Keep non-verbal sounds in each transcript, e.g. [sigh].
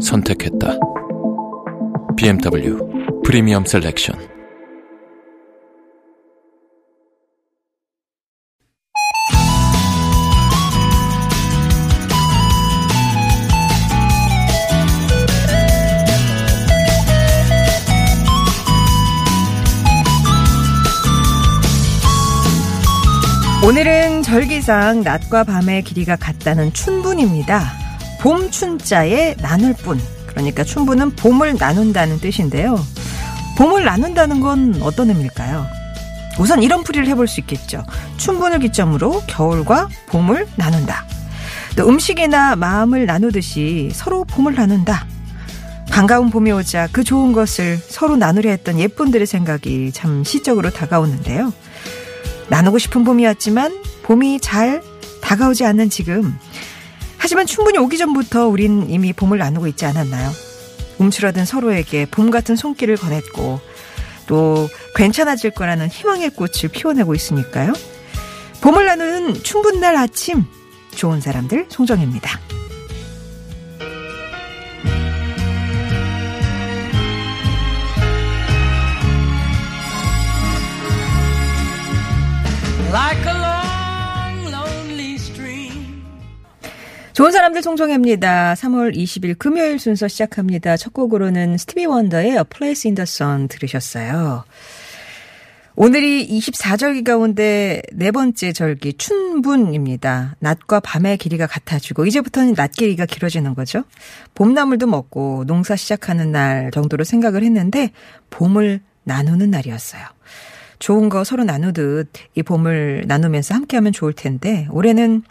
선택했다. BMW 프리미엄 셀렉션. 오늘은 절기상 낮과 밤의 길이가 같다는 춘분입니다. 봄 춘자에 나눌 뿐. 그러니까 춘분은 봄을 나눈다는 뜻인데요. 봄을 나눈다는 건 어떤 의미일까요? 우선 이런 풀이를 해볼 수 있겠죠. 춘분을 기점으로 겨울과 봄을 나눈다. 또 음식이나 마음을 나누듯이 서로 봄을 나눈다. 반가운 봄이 오자 그 좋은 것을 서로 나누려 했던 예쁜들의 생각이 참 시적으로 다가오는데요. 나누고 싶은 봄이었지만 봄이 잘 다가오지 않는 지금. 하지만 충분히 오기 전부터 우린 이미 봄을 나누고 있지 않았나요? 움츠러든 서로에게 봄 같은 손길을 건넸고 또 괜찮아질 거라는 희망의 꽃을 피워내고 있으니까요. 봄을 나누는 충분날 아침 좋은 사람들 송정입니다. 좋은 사람들 송정혜입니다. 3월 20일 금요일 순서 시작합니다. 첫 곡으로는 스티비 원더의 A Place in the Sun 들으셨어요. 오늘이 24절기 가운데 네 번째 절기 춘분입니다. 낮과 밤의 길이가 같아지고 이제부터는 낮 길이가 길어지는 거죠. 봄나물도 먹고 농사 시작하는 날 정도로 생각을 했는데 봄을 나누는 날이었어요. 좋은 거 서로 나누듯 이 봄을 나누면서 함께하면 좋을 텐데 올해는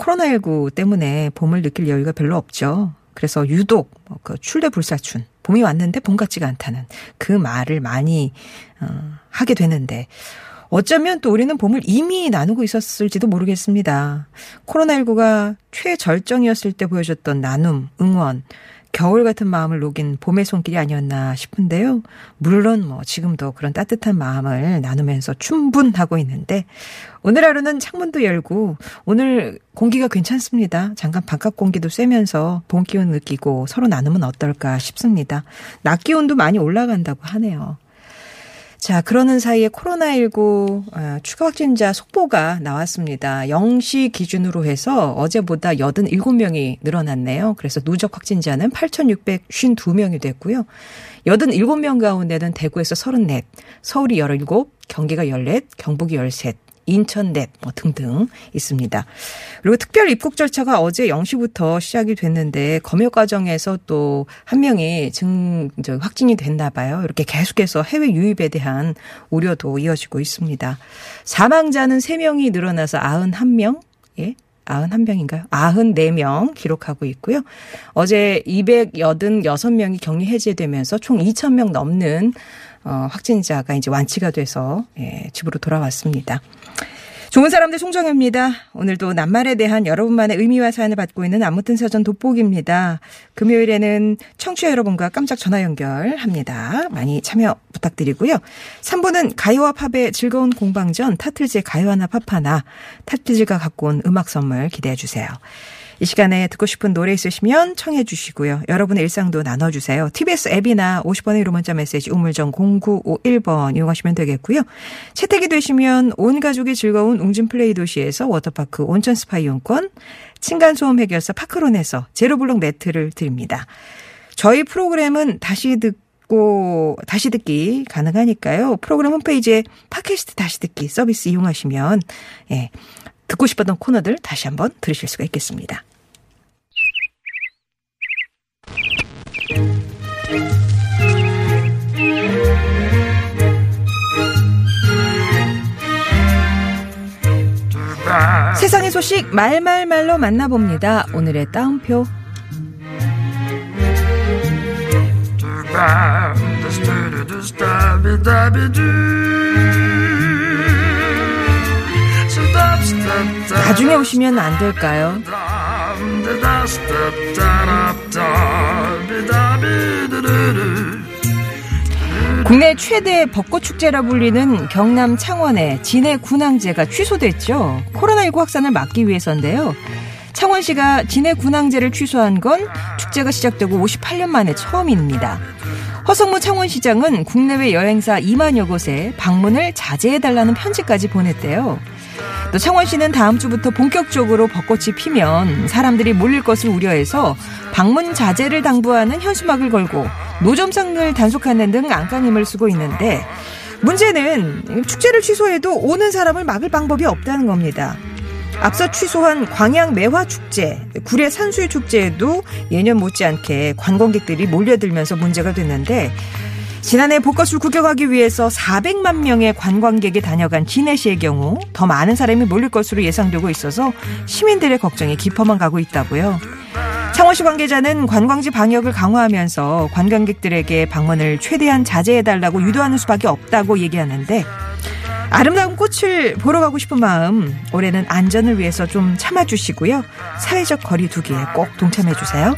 코로나19 때문에 봄을 느낄 여유가 별로 없죠. 그래서 유독 그 출대불사춘 봄이 왔는데 봄 같지가 않다는 그 말을 많이 어, 하게 되는데 어쩌면 또 우리는 봄을 이미 나누고 있었을지도 모르겠습니다. 코로나19가 최절정이었을 때 보여줬던 나눔, 응원, 겨울 같은 마음을 녹인 봄의 손길이 아니었나 싶은데요. 물론 뭐 지금도 그런 따뜻한 마음을 나누면서 충분하고 있는데 오늘 하루는 창문도 열고 오늘 공기가 괜찮습니다. 잠깐 바깥 공기도 쐬면서 봄 기운 느끼고 서로 나누면 어떨까 싶습니다. 낮 기온도 많이 올라간다고 하네요. 자, 그러는 사이에 코로나19 아, 추가 확진자 속보가 나왔습니다. 0시 기준으로 해서 어제보다 87명이 늘어났네요. 그래서 누적 확진자는 8,652명이 됐고요. 87명 가운데는 대구에서 34, 서울이 17, 경기가 14, 경북이 13, 인천 넷, 뭐 등등 있습니다. 그리고 특별 입국 절차가 어제 0시부터 시작이 됐는데 검역 과정에서 또 한 명이 증, 저, 확진이 됐나 봐요. 이렇게 계속해서 해외 유입에 대한 우려도 이어지고 있습니다. 사망자는 3명이 늘어나서 91명, 예. 91명인가요? 94명 기록하고 있고요. 어제 286명이 격리 해제되면서 총 2,000명 넘는 어, 확진자가 이제 완치가 돼서 예, 집으로 돌아왔습니다. 좋은 사람들 송정혜입니다. 오늘도 낱말에 대한 여러분만의 의미와 사연을 받고 있는 아무튼 사전 돋보기입니다. 금요일에는 청취자 여러분과 깜짝 전화 연결합니다. 많이 참여 부탁드리고요. 3부는 가요와 팝의 즐거운 공방전 타틀즈의 가요 하나 팝 하나 타틀즈가 갖고 온 음악 선물 기대해 주세요. 이 시간에 듣고 싶은 노래 있으시면 청해 주시고요. 여러분의 일상도 나눠주세요. TBS 앱이나 50원의 유료 문자 메시지 우물정 0951번 이용하시면 되겠고요. 채택이 되시면 온 가족이 즐거운 웅진 플레이 도시에서 워터파크 온천 스파 이용권, 층간소음 해결사 파크론에서 제로블록 매트를 드립니다. 저희 프로그램은 다시 듣고 다시 듣기 가능하니까요. 프로그램 홈페이지에 팟캐스트 다시 듣기 서비스 이용하시면 예. 듣고 싶었던 코너들 다시 한번 들으실 수가 있겠습니다. 세상의 소식 말말말로 만나봅니다. 오늘의 따옴표. 나중에 오시면 안 될까요? 국내 최대 벚꽃 축제라 불리는 경남 창원의 진해 군항제가 취소됐죠. 코로나19 확산을 막기 위해서인데요. 창원시가 진해 군항제를 취소한 건 축제가 시작되고 58년 만에 처음입니다. 허성무 창원시장은 국내외 여행사 2만여 곳에 방문을 자제해달라는 편지까지 보냈대요. 또 창원 시는 다음 주부터 본격적으로 벚꽃이 피면 사람들이 몰릴 것을 우려해서 방문 자제를 당부하는 현수막을 걸고 노점상을 단속하는 등 안간힘을 쓰고 있는데 문제는 축제를 취소해도 오는 사람을 막을 방법이 없다는 겁니다. 앞서 취소한 광양 매화 축제, 구례 산수유 축제에도 예년 못지않게 관광객들이 몰려들면서 문제가 됐는데 지난해 벚꽃을 구경하기 위해서 400만 명의 관광객이 다녀간 진해시의 경우 더 많은 사람이 몰릴 것으로 예상되고 있어서 시민들의 걱정이 깊어만 가고 있다고요. 창원시 관계자는 관광지 방역을 강화하면서 관광객들에게 방문을 최대한 자제해달라고 유도하는 수밖에 없다고 얘기하는데 아름다운 꽃을 보러 가고 싶은 마음 올해는 안전을 위해서 좀 참아주시고요. 사회적 거리 두기에 꼭 동참해주세요.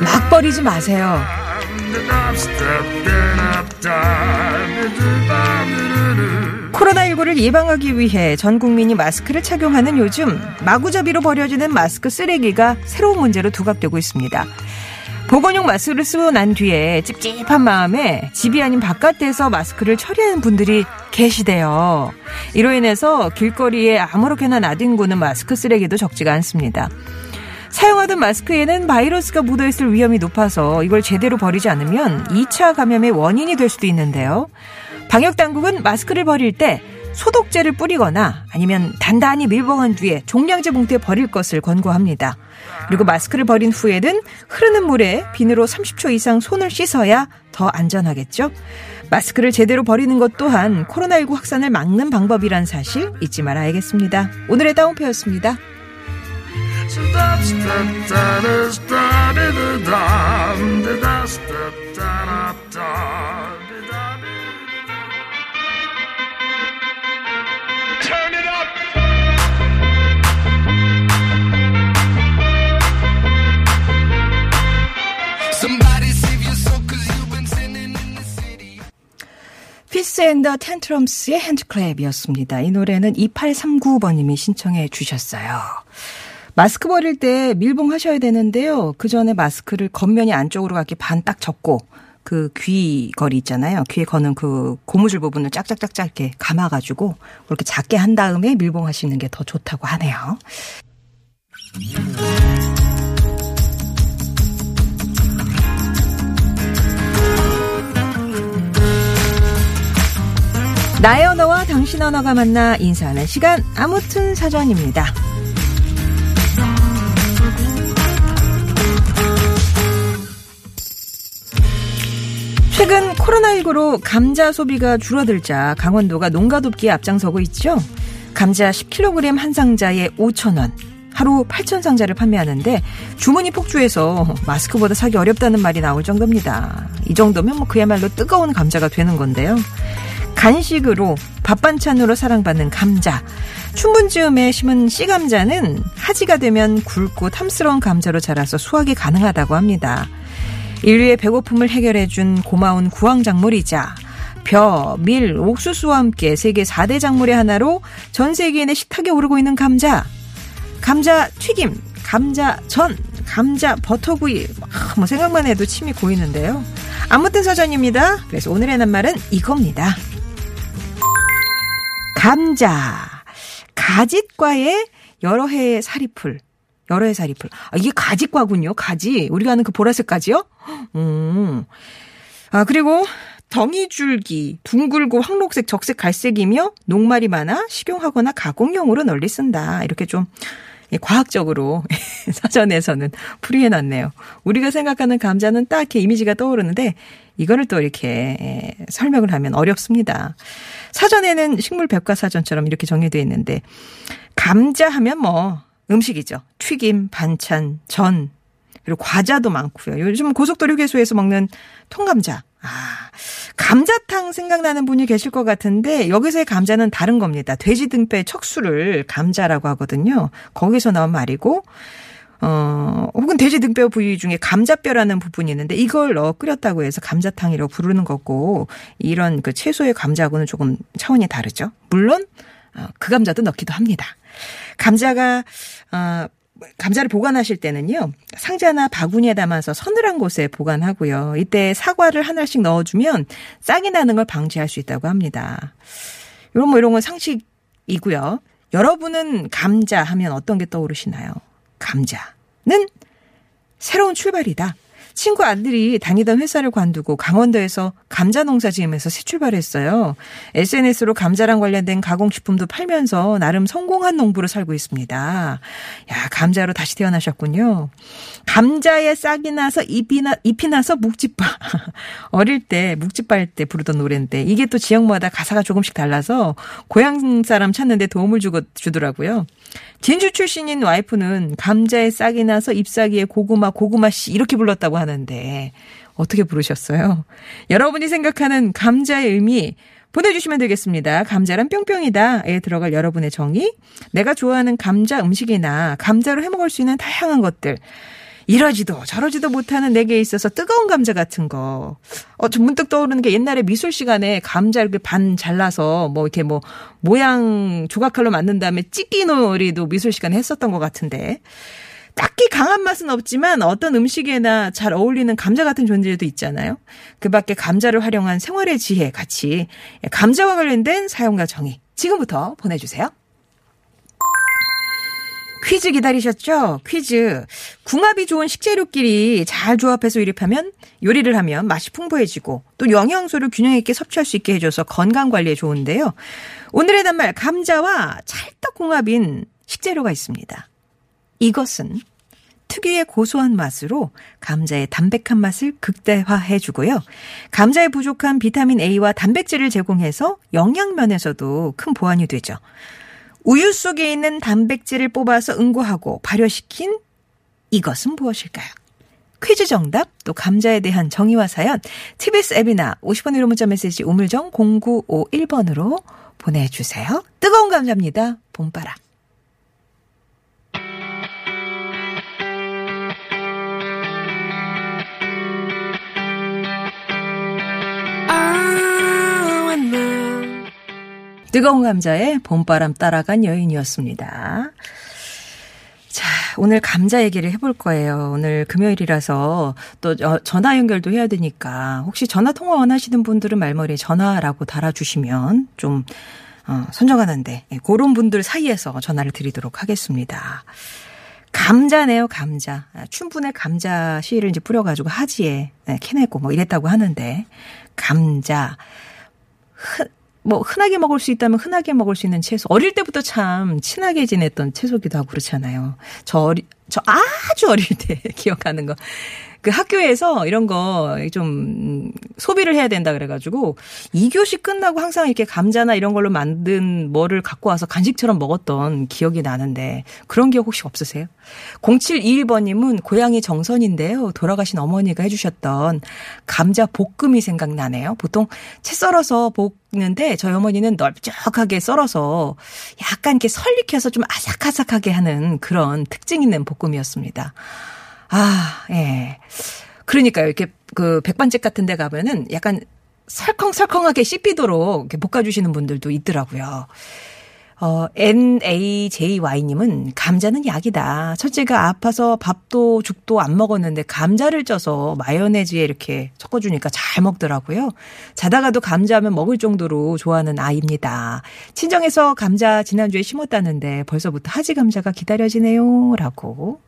막 버리지 마세요. 코로나19를 예방하기 위해 전 국민이 마스크를 착용하는 요즘 마구잡이로 버려지는 마스크 쓰레기가 새로운 문제로 두각되고 있습니다. 보건용 마스크를 쓰고 난 뒤에 찝찝한 마음에 집이 아닌 바깥에서 마스크를 처리하는 분들이 계시대요. 이로 인해서 길거리에 아무렇게나 나뒹구는 마스크 쓰레기도 적지가 않습니다. 사용하던 마스크에는 바이러스가 묻어있을 위험이 높아서 이걸 제대로 버리지 않으면 2차 감염의 원인이 될 수도 있는데요. 방역당국은 마스크를 버릴 때 소독제를 뿌리거나 아니면 단단히 밀봉한 뒤에 종량제 봉투에 버릴 것을 권고합니다. 그리고 마스크를 버린 후에는 흐르는 물에 비누로 30초 이상 손을 씻어야 더 안전하겠죠? 마스크를 제대로 버리는 것 또한 코로나19 확산을 막는 방법이란 사실 잊지 말아야겠습니다. 오늘의 다운표였습니다. Fitz and the Tantrums의 HandClap이었습니다. 이 노래는 2839번님이 신청해 주셨어요. 마스크 버릴 때 밀봉 하셔야 되는데요. 그 전에 마스크를 겉면이 안쪽으로 가게 반 딱 접고 그 귀걸이 있잖아요. 귀에 거는 그 고무줄 부분을 짝짝짝짝 이렇게 감아가지고 그렇게 작게 한 다음에 밀봉하시는 게 더 좋다고 하네요. 나의 언어와 당신 언어가 만나 인사하는 시간 아무튼 사전입니다. 최근 코로나19로 감자 소비가 줄어들자 강원도가 농가 돕기에 앞장서고 있죠. 감자 10kg 한 상자에 5,000원. 하루 8,000상자를 판매하는데 주문이 폭주해서 마스크보다 사기 어렵다는 말이 나올 정도입니다. 이 정도면 뭐 그야말로 뜨거운 감자가 되는 건데요. 간식으로 밥 반찬으로 사랑받는 감자. 춘분즈음에 심은 씨감자는 하지가 되면 굵고 탐스러운 감자로 자라서 수확이 가능하다고 합니다. 인류의 배고픔을 해결해준 고마운 구황작물이자 벼, 밀, 옥수수와 함께 세계 4대 작물의 하나로 전 세계인의 식탁에 오르고 있는 감자. 감자 튀김, 감자 전, 감자 버터구이. 아, 뭐 생각만 해도 침이 고이는데요. 아무튼 사전입니다. 그래서 오늘의 낱말은 이겁니다. 감자. 가짓과의 여러 해의 사리풀. 여러 해 사리풀. 아, 이게 가지과군요. 가지. 우리가 아는 그 보라색 가지요? 음. 아, 그리고 덩이줄기, 둥글고 황록색, 적색, 갈색이며 녹말이 많아 식용하거나 가공용으로 널리 쓴다. 이렇게 좀 예, 과학적으로 [laughs] 사전에서는 풀이해놨네요. 우리가 생각하는 감자는 딱 이렇게 이미지가 떠오르는데 이거를 또 이렇게 예, 설명을 하면 어렵습니다. 사전에는 식물 백과사전처럼 이렇게 정리되어 있는데 감자 하면 뭐 음식이죠. 튀김, 반찬, 전, 그리고 과자도 많고요. 요즘 고속도로 휴게소에서 먹는 통감자. 아, 감자탕 생각나는 분이 계실 것 같은데 여기서의 감자는 다른 겁니다. 돼지 등뼈의 척수를 감자라고 하거든요. 거기서 나온 말이고 어, 혹은 돼지 등뼈 부위 중에 감자뼈라는 부분이 있는데 이걸 넣어 끓였다고 해서 감자탕이라고 부르는 거고 이런 그 채소의 감자하고는 조금 차원이 다르죠. 물론 어, 그 감자도 넣기도 합니다. 감자가 어, 감자를 보관하실 때는요 상자나 바구니에 담아서 서늘한 곳에 보관하고요. 이때 사과를 하나씩 넣어주면 싹이 나는 걸 방지할 수 있다고 합니다. 이런 뭐 이런 건 상식이고요. 여러분은 감자 하면 어떤 게 떠오르시나요? 감자는 새로운 출발이다. 친구 아들이 다니던 회사를 관두고 강원도에서 감자 농사 지으면서 새 출발했어요. SNS로 감자랑 관련된 가공식품도 팔면서 나름 성공한 농부로 살고 있습니다. 야, 감자로 다시 태어나셨군요. 감자에 싹이 나서 잎이, 나, 잎이 나서 묵집바. [laughs] 어릴 때 묵집바 할 때 부르던 노래인데 이게 또 지역마다 가사가 조금씩 달라서 고향 사람 찾는데 도움을 주고, 주더라고요. 진주 출신인 와이프는 감자에 싹이 나서 잎사귀에 고구마, 고구마씨 이렇게 불렀다고 하는데 어떻게 부르셨어요? 여러분이 생각하는 감자의 의미 보내주시면 되겠습니다. 감자란 뿅뿅이다에 들어갈 여러분의 정의, 내가 좋아하는 감자 음식이나 감자로 해먹을 수 있는 다양한 것들, 이러지도 저러지도 못하는 내게 있어서 뜨거운 감자 같은 거. 어, 저 문득 떠오르는 게 옛날에 미술 시간에 감자 이렇게 반 잘라서 뭐 이렇게 뭐 모양 조각칼로 만든 다음에 찢기 놀이도 미술 시간에 했었던 것 같은데. 딱히 강한 맛은 없지만 어떤 음식에나 잘 어울리는 감자 같은 존재도 있잖아요. 그 밖에 감자를 활용한 생활의 지혜 같이 감자와 관련된 사용과 정의 지금부터 보내주세요. 퀴즈 기다리셨죠? 퀴즈. 궁합이 좋은 식재료끼리 잘 조합해서 요리하면 요리를 하면 맛이 풍부해지고 또 영양소를 균형 있게 섭취할 수 있게 해줘서 건강 관리에 좋은데요. 오늘의 단말 감자와 찰떡 궁합인 식재료가 있습니다. 이것은 특유의 고소한 맛으로 감자의 담백한 맛을 극대화해 주고요. 감자에 부족한 비타민 A와 단백질을 제공해서 영양 면에서도 큰 보완이 되죠. 우유 속에 있는 단백질을 뽑아서 응고하고 발효시킨 이것은 무엇일까요? 퀴즈 정답, 또 감자에 대한 정의와 사연, TBS 앱이나 50원 유료 문자 메시지 우물정 0951번으로 보내주세요. 뜨거운 감자입니다. 봄바람. 뜨거운 감자의 봄바람 따라간 여인이었습니다. 자, 오늘 감자 얘기를 해볼 거예요. 오늘 금요일이라서 또 어, 전화 연결도 해야 되니까 혹시 전화 통화 원하시는 분들은 말머리에 전화라고 달아주시면 좀 어, 선정하는데 예, 그런 분들 사이에서 전화를 드리도록 하겠습니다. 감자네요, 감자. 아, 춘분에 감자 씨를 이제 뿌려가지고 하지에 네, 캐내고 뭐 이랬다고 하는데 감자. 흔, 뭐 흔하게 먹을 수 있다면 흔하게 먹을 수 있는 채소. 어릴 때부터 참 친하게 지냈던 채소기도 하고 그렇잖아요. 저 어리, 저 아주 어릴 때 [laughs] 기억하는 거. 그 학교에서 이런 거 좀 소비를 해야 된다 그래가지고 2교시 끝나고 항상 이렇게 감자나 이런 걸로 만든 뭐를 갖고 와서 간식처럼 먹었던 기억이 나는데 그런 기억 혹시 없으세요? 0721번님은 고향이 정선인데요. 돌아가신 어머니가 해주셨던 감자 볶음이 생각나네요. 보통 채 썰어서 볶는데 저희 어머니는 넓적하게 썰어서 약간 이렇게 설익혀서 좀 아삭아삭하게 하는 그런 특징 있는 볶음이었습니다. 아, 예. 그러니까요. 이렇게 그 백반집 같은 데 가면은 약간 설컹설컹하게 씹히도록 이렇게 볶아주시는 분들도 있더라고요. 어, NAJY님은 감자는 약이다. 첫째가 아파서 밥도 죽도 안 먹었는데 감자를 쪄서 마요네즈에 이렇게 섞어주니까 잘 먹더라고요. 자다가도 감자하면 먹을 정도로 좋아하는 아이입니다. 친정에서 감자 지난주에 심었다는데 벌써부터 하지 감자가 기다려지네요. 라고.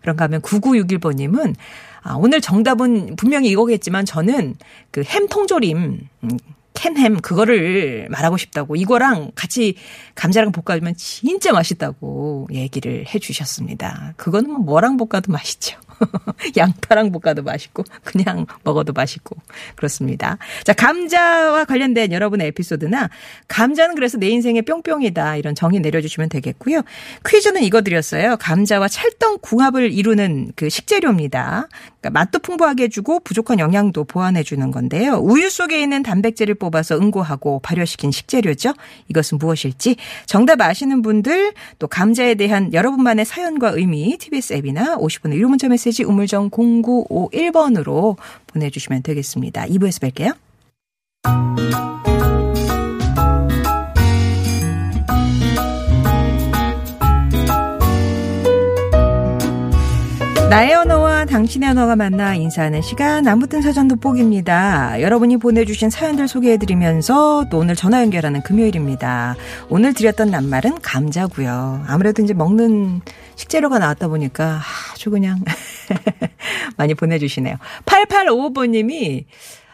그런가 하면 9961번님은 아, 오늘 정답은 분명히 이거겠지만 저는 그 햄 통조림, 음, 캔햄 그거를 말하고 싶다고 이거랑 같이 감자랑 볶아주면 진짜 맛있다고 얘기를 해 주셨습니다. 그거는 뭐 뭐랑 볶아도 맛있죠. [laughs] 양파랑 볶아도 맛있고 그냥 먹어도 맛있고 그렇습니다. 자 감자와 관련된 여러분의 에피소드나 감자는 그래서 내 인생의 뿅뿅이다 이런 정의 내려주시면 되겠고요. 퀴즈는 이거 드렸어요. 감자와 찰떡 궁합을 이루는 그 식재료입니다. 그러니까 맛도 풍부하게 해주고 부족한 영양도 보완해주는 건데요. 우유 속에 있는 단백질을 뽑아서 응고하고 발효시킨 식재료죠. 이것은 무엇일지 정답 아시는 분들 또 감자에 대한 여러분만의 사연과 의미 TBS 앱이나 50분의 1호 문자 메시지 우물정 0951번으로 보내주시면 되겠습니다. 2부에서 뵐게요. 나의 언어와 당신의 언어가 만나 인사하는 시간 아무튼 사전 돋보기입니다. 여러분이 보내주신 사연들 소개해드리면서 또 오늘 전화 연결하는 금요일입니다. 오늘 드렸던 낱말은 감자고요. 아무래도 이제 먹는 식재료가 나왔다 보니까 아주 그냥 [laughs] 많이 보내주시네요. 8855번님이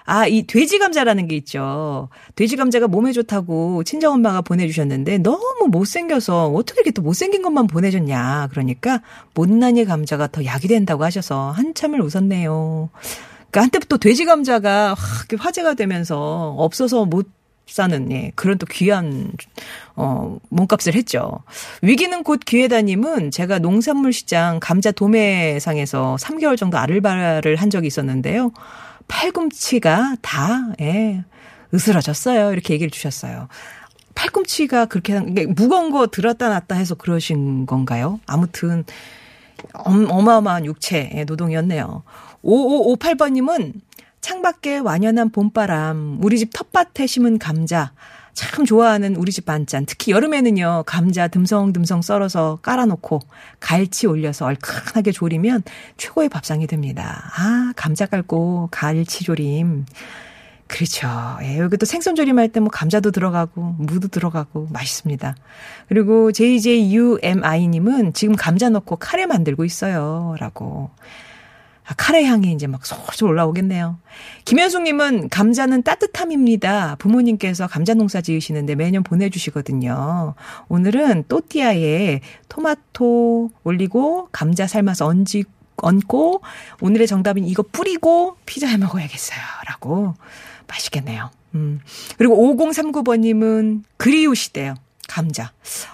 아, 이 돼지 감자라는 게 있죠. 돼지 감자가 몸에 좋다고 친정 엄마가 보내주셨는데 너무 못생겨서 어떻게 이렇게 또 못생긴 것만 보내줬냐. 그러니까 못난이 감자가 더 약이 된다고 하셔서 한참을 웃었네요. 그러니까 한때부터 돼지 감자가 확 화제가 되면서 없어서 못 사는 예, 그런 또 귀한 어 몸값을 했죠. 위기는 곧 기회다님은 제가 농산물 시장 감자 도매상에서 3개월 정도 아르바를 한 적이 있었는데요. 팔꿈치가 다, 예, 으스러졌어요. 이렇게 얘기를 주셨어요. 팔꿈치가 그렇게, 무거운 거 들었다 놨다 해서 그러신 건가요? 아무튼, 엄- 어마어마한 육체 의 노동이었네요. 5558번님은 창밖에 완연한 봄바람, 우리 집 텃밭에 심은 감자, 참 좋아하는 우리 집 반찬. 특히 여름에는요, 감자 듬성듬성 썰어서 깔아놓고 갈치 올려서 얼큰하게 조리면 최고의 밥상이 됩니다. 아, 감자 깔고 갈치 조림. 그렇죠. 예, 여기 또 생선 조림할 때 뭐 감자도 들어가고 무도 들어가고 맛있습니다. 그리고 JJUMI님은 지금 감자 넣고 카레 만들고 있어요. 라고. 아, 카레 향이 이제 막 솔솔 올라오겠네요. 김현숙님은 감자는 따뜻함입니다. 부모님께서 감자 농사 지으시는데 매년 보내주시거든요. 오늘은 또띠아에 토마토 올리고 감자 삶아서 얹지, 얹고 오늘의 정답인 이거 뿌리고 피자 해 먹어야겠어요. 라고 맛있겠네요. 음. 그리고 5039번님은 그리우시대요. 감자.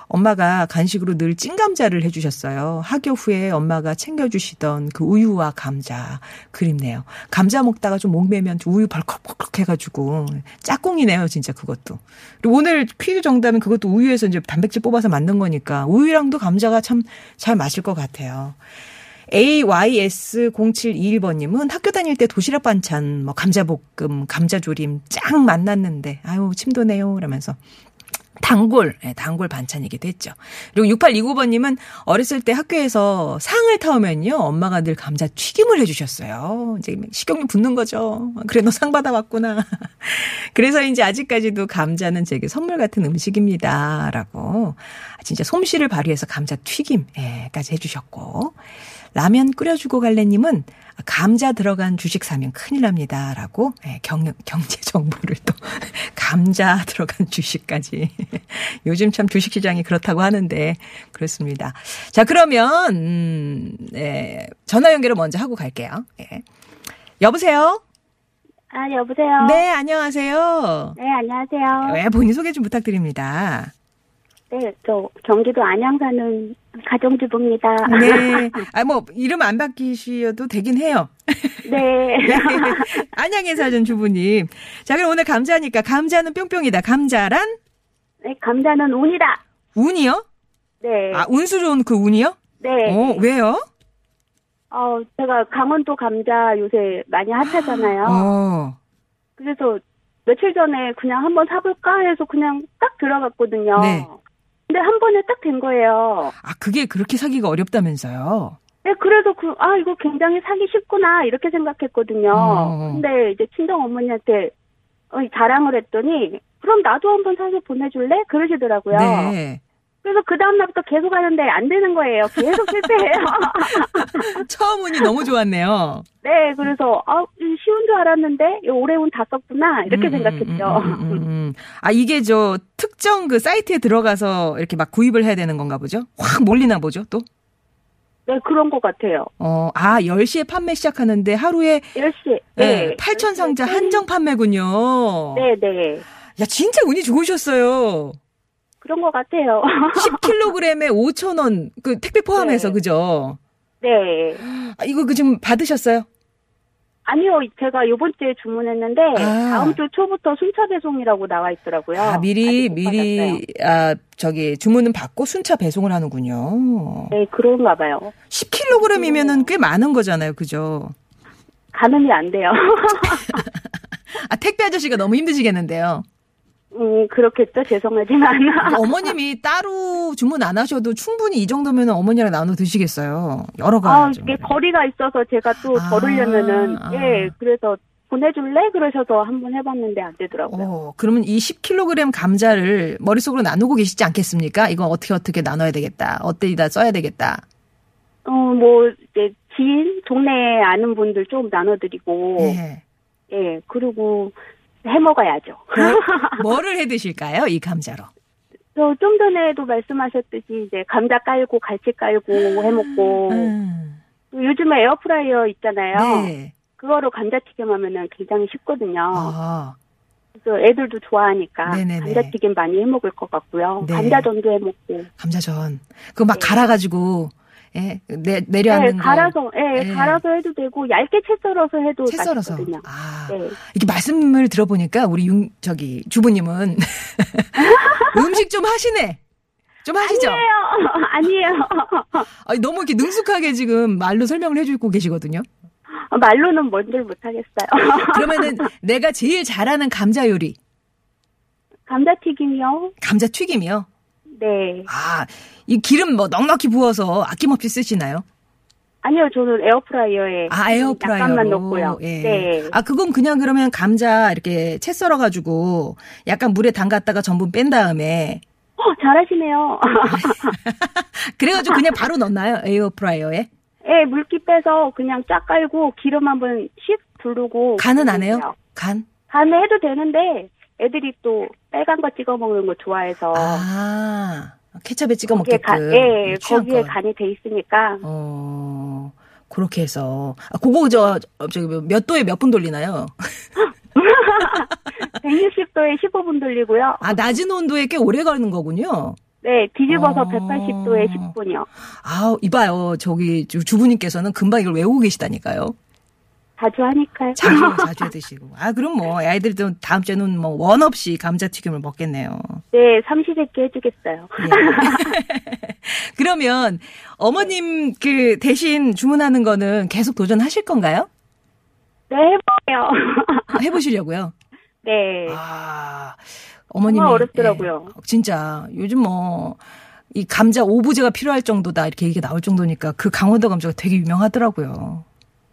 엄마가 간식으로 늘 찐감자를 해주셨어요. 학교 후에 엄마가 챙겨주시던 그 우유와 감자. 그립네요. 감자 먹다가 좀 목매면 우유 벌컥벌컥 해가지고. 짝꿍이네요, 진짜 그것도. 그리고 오늘 퀴즈 정답은 그것도 우유에서 이제 단백질 뽑아서 만든 거니까 우유랑도 감자가 참 잘 맞을 것 같아요. AYS0721번님은 학교 다닐 때 도시락 반찬, 뭐, 감자볶음, 감자조림 짱 만났는데, 아유, 침도네요. 이러면서. 단골, 예, 단골 반찬이기도 했죠. 그리고 6829번님은 어렸을 때 학교에서 상을 타오면요. 엄마가 늘 감자 튀김을 해주셨어요. 이제 식용유 붓는 거죠. 그래, 너 상 받아왔구나. [laughs] 그래서 이제 아직까지도 감자는 제게 선물 같은 음식입니다. 라고. 진짜 솜씨를 발휘해서 감자 튀김까지 해주셨고. 라면 끓여주고 갈래님은 감자 들어간 주식 사면 큰일 납니다. 라고 예, 경, 경제 정보를 또 [laughs] 감자 들어간 주식까지. [laughs] 요즘 참 주식 시장이 그렇다고 하는데 그렇습니다. 자, 그러면 음, 예, 전화 연결을 먼저 하고 갈게요. 예. 여보세요? 아, 여보세요? 네, 안녕하세요. 네, 안녕하세요. 네, 본인 소개 좀 부탁드립니다. 네, 저 경기도 안양 사는 가정주부입니다. 네. 아, 뭐, 이름 안 바뀌셔도 되긴 해요. 네. 안양에 사는 주부님. 자, 그럼 오늘 감자니까 감자는 뿅뿅이다. 감자란 네, 감자는 운이다. 운이요? 네. 아, 운수 좋은 그 운이요? 네. 어, 왜요? 어, 제가 강원도 감자 요새 많이 핫하잖아요. 어. 그래서 며칠 전에 그냥 한번 사볼까 해서 그냥 딱 들어갔거든요. 네. 근데 한 번에 딱 된 거예요. 아, 그게 그렇게 사기가 어렵다면서요? 네, 그래서 그, 아, 이거 굉장히 사기 쉽구나, 이렇게 생각했거든요. 어. 근데 이제 친정 어머니한테 어, 자랑을 했더니, 그럼 나도 한번 사서 보내줄래? 그러시더라고요. 네. 그래서 그 다음날부터 계속 하는데 안 되는 거예요. 계속 실패해요. [laughs] 처음 운이 너무 좋았네요. 네, 그래서, 아, 이 쉬운 줄 알았는데, 이 올해 운 다 썼구나, 이렇게 음, 생각했죠. 음, 음, 음, 음. 아, 이게 저 특정 그 사이트에 들어가서 이렇게 막 구입을 해야 되는 건가 보죠? 확 몰리나 보죠, 또? 네, 그런 것 같아요. 어, 아, 10시에 판매 시작하는데 하루에 10시. 네, 네. 8천 상자 10시. 한정 판매군요. 네, 네. 야, 진짜 운이 좋으셨어요. 그런 것 같아요. 10kg에 5천 원, 그 택배 포함해서 네. 그죠? 네. 아, 이거 그 지금 받으셨어요? 아니요, 제가 요번 주에 주문했는데 아. 다음 주 초부터 순차 배송이라고 나와 있더라고요. 아, 미리 미리 아, 저기 주문은 받고 순차 배송을 하는군요. 네, 그런가 봐요. 10kg이면은 꽤 많은 거잖아요. 그죠? 가늠이 안 돼요. [laughs] 아, 택배 아저씨가 너무 힘드시겠는데요. 음, 그렇겠죠. 죄송하지만. [laughs] 어머님이 따로 주문 안 하셔도 충분히 이 정도면 어머니랑 나눠 드시겠어요. 여러 아, 가지. 이게 거리가 있어서 제가 또 아, 걸으려면은, 아. 예, 그래서 보내줄래? 그러셔서 한번 해봤는데 안 되더라고요. 어, 그러면 이 10kg 감자를 머릿속으로 나누고 계시지 않겠습니까? 이거 어떻게 어떻게 나눠야 되겠다. 어디다 써야 되겠다. 어, 뭐, 이제, 지인, 동네에 아는 분들 좀 나눠드리고, 네. 예, 그리고 해 먹어야죠. [laughs] 뭐를 해 드실까요? 이 감자로. 저좀 전에도 말씀하셨듯이 이제 감자 깔고 갈치 깔고 해 먹고 음. 또 요즘에 에어프라이어 있잖아요. 네. 그거로 감자튀김 하면은 굉장히 쉽거든요. 아, 그래서 애들도 좋아하니까 네네네. 감자튀김 많이 해 먹을 것 같고요. 네. 감자전도 해 먹고. 감자전. 그거 막 네. 갈아가지고, 예, 내, 네, 내려앉는 거. 갈아서, 예, 네. 갈아서 해도 되고 얇게 채 썰어서 해도 채 썰어서. 맛있거든요. 아, 네. 이렇게 말씀을 들어보니까 우리 융, 저기, 주부님은 [laughs] 음식 좀 하시네. 좀 하시죠? 아니에요, [laughs] 아니에요. 아니, 너무 이렇게 능숙하게 지금 말로 설명을 해주고 계시거든요. 말로는 뭔들 못하겠어요. [laughs] 그러면은 내가 제일 잘하는 감자 요리, 감자튀김이요? 감자 튀김이요. 네. 아, 이 기름 뭐 넉넉히 부어서 아낌없이 쓰시나요? 아니요, 저는 에어프라이어에 아, 에어프라이어로. 약간만 넣고요. 예. 네. 아, 그건 그냥 그러면 감자 이렇게 채 썰어 가지고 약간 물에 담갔다가 전분 뺀 다음에 어, 잘하시네요. [laughs] 그래 가지고 그냥 바로 넣나요? 에어프라이어에? 예, 물기 빼서 그냥 쫙 깔고 기름 한번 씩 두르고. 간은 안 해요? 간? 간은 해도 되는데 애들이 또 빨간 거 찍어 먹는 거 좋아해서. 아. 케첩에 찍어 먹게끔. 간, 예. 거기에 간이 돼 있으니까. 어. 그렇게 해서 아, 그거 저 저기 몇 도에 몇 분 돌리나요? [laughs] 160도에 15분 돌리고요. 아, 낮은 온도에 꽤 오래 가는 거군요. 네, 뒤집어서 어. 180도에 10분이요. 아, 이봐요. 저기 주- 주부님께서는 금방 이걸 외우고 계시다니까요. 자주 하니까요. 자주 [laughs] 자주 해 드시고. 아, 그럼 뭐 아이들도 다음 주에는 뭐 원 없이 감자튀김을 먹겠네요. 네, 삼시세끼 해주겠어요. 예. [laughs] 그러면 어머님 그 대신 주문하는 거는 계속 도전하실 건가요? 네, 해볼게요. [laughs] 해보시려고요. 네. 아, 어머님이 어렵더라고요. 예, 진짜 요즘 뭐. 이 감자 오브제가 필요할 정도다 이렇게 얘기 나올 정도니까 그 강원도 감자가 되게 유명하더라고요.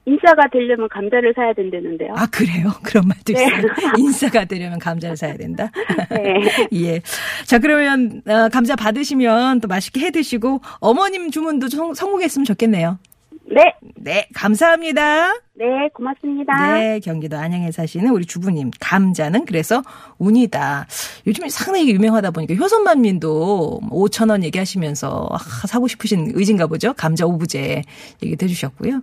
인싸가 되려면 감자를 사야 된다는데요. 아 그래요? [laughs] 그런 말도 네. 있어요. 인싸가 되려면 감자를 사야 된다. [laughs] 네. [laughs] 예. 자 그러면 어, 감자 받으시면 또 맛있게 해 드시고 어머님 주문도 성, 성공했으면 좋겠네요. 네, 네, 감사합니다. 네, 고맙습니다. 네, 경기도 안양에 사시는 우리 주부님. 감자는 그래서 운이다. 요즘에 상당히 유명하다 보니까 효선만민도 5천 원 얘기하시면서 아, 사고 싶으신 의진가 보죠. 감자 오브제 얘기도 해주셨고요.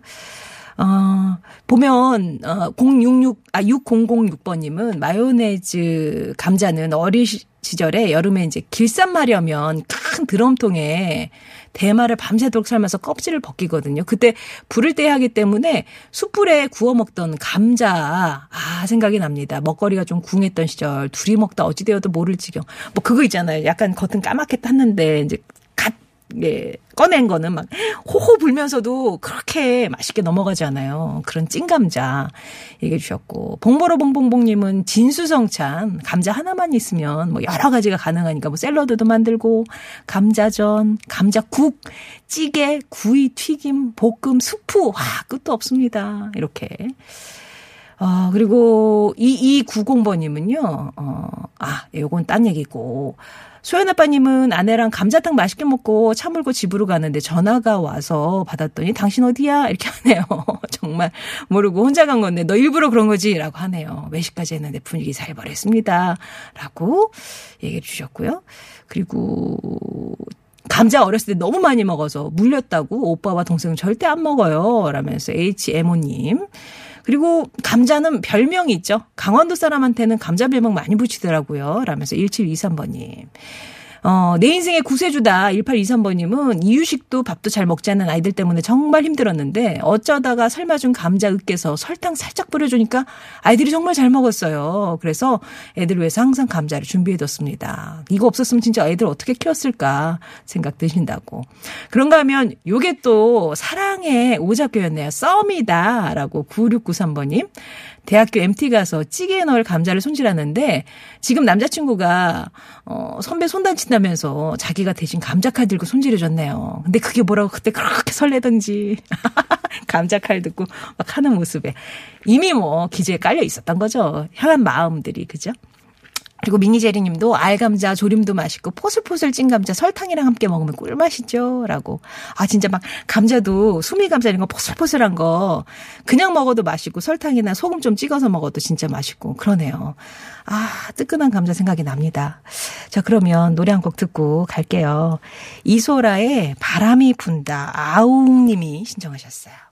어, 보면, 어, 066, 아, 6006번님은 마요네즈 감자는 어린 시- 시절에 여름에 이제 길쌈 마려면 큰 드럼통에 대마를 밤새도록 삶아서 껍질을 벗기거든요. 그때 불을 떼야 하기 때문에 숯불에 구워 먹던 감자, 아, 생각이 납니다. 먹거리가 좀 궁했던 시절, 둘이 먹다 어찌되어도 모를 지경. 뭐 그거 있잖아요. 약간 겉은 까맣게 탔는데, 이제 갓, 예, 꺼낸 거는 막 호호 불면서도 그렇게 맛있게 넘어가지 않아요. 그런 찐 감자 얘기해 주셨고. 봉보로 봉봉봉님은 진수성찬, 감자 하나만 있으면 뭐 여러 가지가 가능하니까 뭐 샐러드도 만들고, 감자전, 감자국, 찌개, 구이, 튀김, 볶음, 수프, 와, 끝도 없습니다. 이렇게. 어, 그리고 2290번님은요, 어, 아, 요건 딴 얘기고. 소연 아빠님은 아내랑 감자탕 맛있게 먹고 차 몰고 집으로 가는데 전화가 와서 받았더니 당신 어디야? 이렇게 하네요. [laughs] 정말 모르고 혼자 간 건데 너 일부러 그런 거지? 라고 하네요. 외식까지 했는데 분위기 살벌했습니다. 라고 얘기해 주셨고요. 그리고 감자 어렸을 때 너무 많이 먹어서 물렸다고 오빠와 동생은 절대 안 먹어요. 라면서 HMO님. 그리고 감자는 별명이 있죠. 강원도 사람한테는 감자 별명 많이 붙이더라고요. 라면서 1723번님. 어, 내 인생의 구세주다. 1823번님은 이유식도 밥도 잘 먹지 않는 아이들 때문에 정말 힘들었는데 어쩌다가 삶아준 감자 으깨서 설탕 살짝 뿌려주니까 아이들이 정말 잘 먹었어요. 그래서 애들 위해서 항상 감자를 준비해뒀습니다. 이거 없었으면 진짜 애들 어떻게 키웠을까 생각 드신다고. 그런가 하면 요게 또 사랑의 오작교였네요. 썸이다. 라고 9693번님. 대학교 MT 가서 찌개에 넣을 감자를 손질하는데 지금 남자친구가 어 선배 손단친다면서 자기가 대신 감자 칼 들고 손질해 줬네요. 근데 그게 뭐라고 그때 그렇게 설레던지 [laughs] 감자 칼 듣고 막 하는 모습에 이미 뭐 기저에 깔려 있었던 거죠. 향한 마음들이 그죠? 그리고 미니제리님도 알감자 조림도 맛있고 포슬포슬 찐 감자 설탕이랑 함께 먹으면 꿀맛이죠. 라고. 아 진짜 막 감자도 수미 감자 이런 거 포슬포슬한 거 그냥 먹어도 맛있고 설탕이나 소금 좀 찍어서 먹어도 진짜 맛있고 그러네요. 아 뜨끈한 감자 생각이 납니다. 자 그러면 노래 한 곡 듣고 갈게요. 이소라의 바람이 분다 아웅님이 신청하셨어요.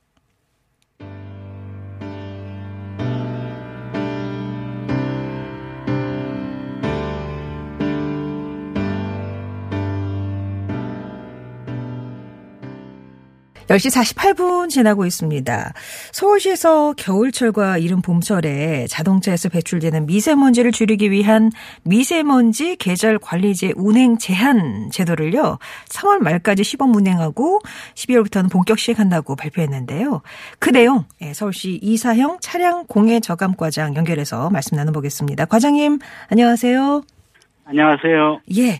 열시 48분 지나고 있습니다. 서울시에서 겨울철과 이른 봄철에 자동차에서 배출되는 미세먼지를 줄이기 위한 미세먼지 계절 관리제 운행 제한 제도를요. 3월 말까지 시범 운행하고 12월부터는 본격 시행한다고 발표했는데요. 그 내용 예, 서울시 이사형 차량 공해 저감 과장 연결해서 말씀 나눠보겠습니다. 과장님 안녕하세요. 안녕하세요. 예.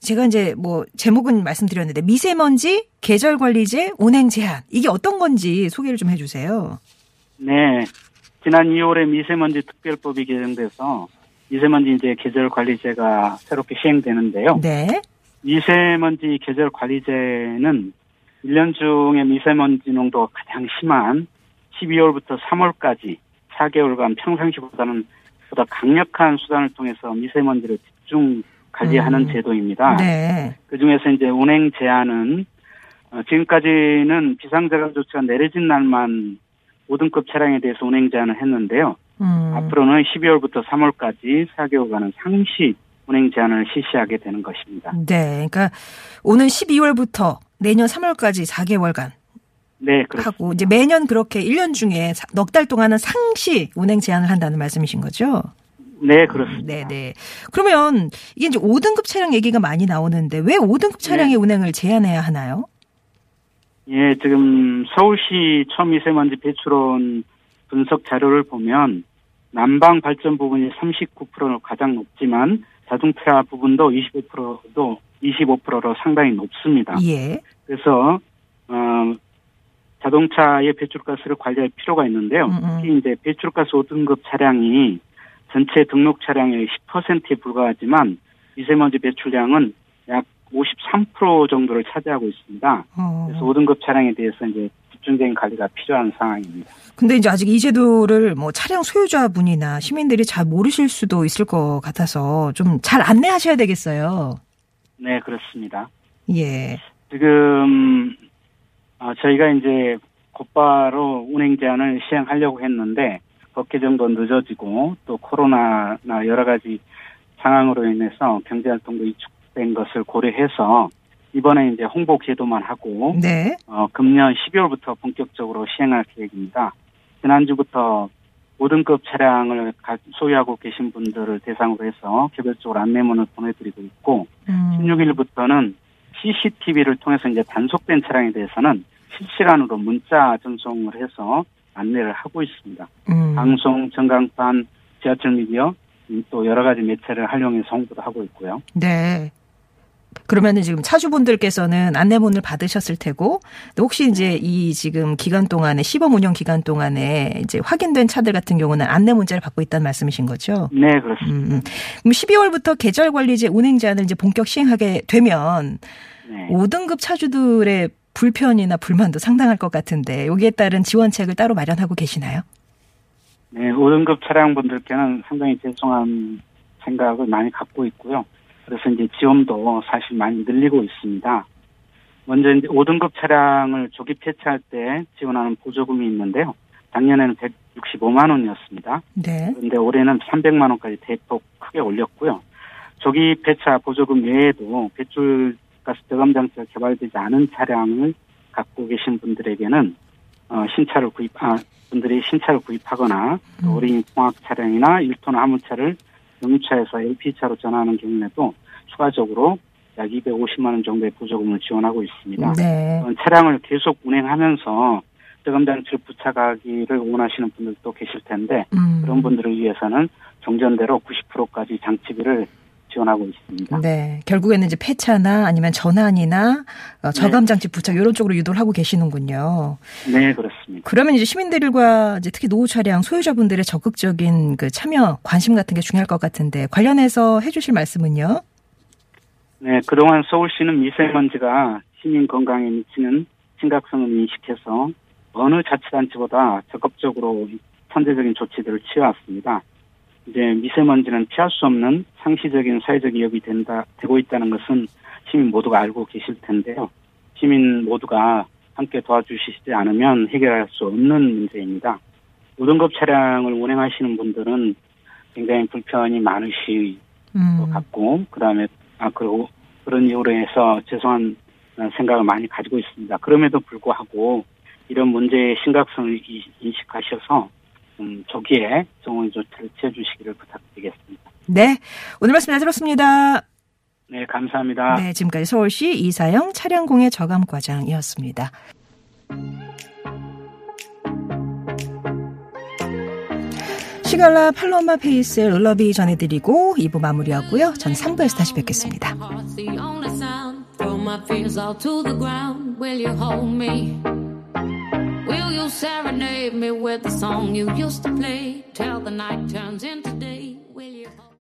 제가 이제 뭐 제목은 말씀드렸는데 미세먼지 계절 관리제 운행 제한 이게 어떤 건지 소개를 좀 해주세요. 네. 지난 2월에 미세먼지 특별법이 개정돼서 미세먼지 이제 계절 관리제가 새롭게 시행되는데요. 네. 미세먼지 계절 관리제는 1년 중에 미세먼지 농도가 가장 심한 12월부터 3월까지 4개월간 평상시보다는 보다 강력한 수단을 통해서 미세먼지를 집중 관리하는 음. 제도입니다. 네. 그 중에서 이제 운행 제한은 어, 지금까지는 비상자금 조치가 내려진 날만 5등급 차량에 대해서 운행 제한을 했는데요. 음. 앞으로는 12월부터 3월까지 4개월간은 상시 운행 제한을 실시하게 되는 것입니다. 네. 그러니까 오는 12월부터 내년 3월까지 4개월간 네, 그렇습니다. 하고 이제 매년 그렇게 1년 중에 넉 달 동안은 상시 운행 제한을 한다는 말씀이신 거죠? 네, 그렇습니다. 네, 네. 그러면 이게 이제 5등급 차량 얘기가 많이 나오는데 왜 5등급 차량의 운행을 제한해야 하나요? 예, 지금 서울시 초미세먼지 배출원 분석 자료를 보면 난방 발전 부분이 39%로 가장 높지만 자동차 부분도 25%도 25%로 상당히 높습니다. 예. 그래서 어 자동차의 배출가스를 관리할 필요가 있는데요. 음, 음. 특히 이제 배출가스 5등급 차량이 전체 등록 차량의 10%에 불과하지만 미세먼지 배출량은 약 53% 정도를 차지하고 있습니다. 어. 그래서 5등급 차량에 대해서 이제 집중적인 관리가 필요한 상황입니다. 근데 이제 아직 이 제도를 뭐 차량 소유자분이나 시민들이 잘 모르실 수도 있을 것 같아서 좀 잘 안내하셔야 되겠어요. 네, 그렇습니다. 예. 지금 어, 저희가 이제 곧바로 운행 제한을 시행하려고 했는데 법 개정도 늦어지고 또 코로나나 여러 가지 상황으로 인해서 경제 활동도 위축된 것을 고려해서 이번에 이제 홍보 제도만 하고 네. 어, 금년 12월부터 본격적으로 시행할 계획입니다. 지난주부터 5등급 차량을 가- 소유하고 계신 분들을 대상으로 해서 개별적으로 안내문을 보내드리고 있고 음. 16일부터는 CCTV를 통해서 이제 단속된 차량에 대해서는 실시간으로 문자 전송을 해서 안내를 하고 있습니다. 음. 방송, 전광판, 지하철 미디어 음, 또 여러 가지 매체를 활용해서 홍보도 하고 있고요. 네. 그러면은 지금 차주분들께서는 안내문을 받으셨을 테고, 또 혹시 이제 이 지금 기간 동안에 시범 운영 기간 동안에 이제 확인된 차들 같은 경우는 안내 문자를 받고 있다는 말씀이신 거죠? 네, 그렇습니다. 음, 음. 그럼 12월부터 계절 관리제 운행 제한을 이제 본격 시행하게 되면 네. 5등급 차주들의 불편이나 불만도 상당할 것 같은데 여기에 따른 지원책을 따로 마련하고 계시나요? 네, 5등급 차량분들께는 상당히 죄송한 생각을 많이 갖고 있고요. 그래서 이제 지원도 사실 많이 늘리고 있습니다. 먼저 이제 5등급 차량을 조기 폐차할 때 지원하는 보조금이 있는데요. 작년에는 165만 원이었습니다. 네. 그런데 올해는 300만 원까지 대폭 크게 올렸고요. 조기 폐차 보조금 외에도 배출 가스 저감 장치가 개발되지 않은 차량을 갖고 계신 분들에게는 어, 신차를 구입, 아, 분들이 신차를 구입하거나 또 음. 어린이 통학 차량이나 1톤 화물차를 영유차에서 LP차로 전환하는 경우에도 추가적으로 약 250만 원 정도의 보조금을 지원하고 있습니다. 네. 어, 차량을 계속 운행하면서 저감장치를 부착하기를 원하시는 분들도 계실 텐데 음. 그런 분들을 위해서는 종전대로 90%까지 장치비를 지원하고 있습니다. 네. 결국에는 이제 폐차나 아니면 전환이나 어, 저감장치 부착 이런 쪽으로 유도를 하고 계시는군요. 네, 그렇습니다. 그러면 이제 시민들과 이제 특히 노후 차량 소유자분들의 적극적인 그 참여, 관심 같은 게 중요할 것 같은데 관련해서 해주실 말씀은요? 네, 그동안 서울시는 미세먼지가 시민 건강에 미치는 심각성을 인식해서 어느 자치단체보다 적극적으로 선제적인 조치들을 취해왔습니다. 이제 미세먼지는 피할 수 없는 상시적인 사회적 위협이 된다, 되고 있다는 것은 시민 모두가 알고 계실 텐데요. 시민 모두가 함께 도와주시지 않으면 해결할 수 없는 문제입니다. 5등급 차량을 운행하시는 분들은 굉장히 불편이 많으시 음. 것 같고 그다음에 아 그리고 그런 이유로 해서 죄송한 어, 생각을 많이 가지고 있습니다. 그럼에도 불구하고 이런 문제의 심각성을 이- 인식하셔서 음, 조기에 정원 조치를 취해주시기를 부탁드리겠습니다. 네. 오늘 말씀 잘 들었습니다. 네, 감사합니다. 네. 지금까지 서울시 이사영 차량공예 저감과장이었습니다. 시갈라 팔로마 페이스의 룰러비 전해드리고 2부 마무리하고요. 전 3부에서 다시 뵙겠습니다. Throw my fears all to the ground. Will you hold me? Will you serenade me with the song you used to play? Till the night turns into day. Will you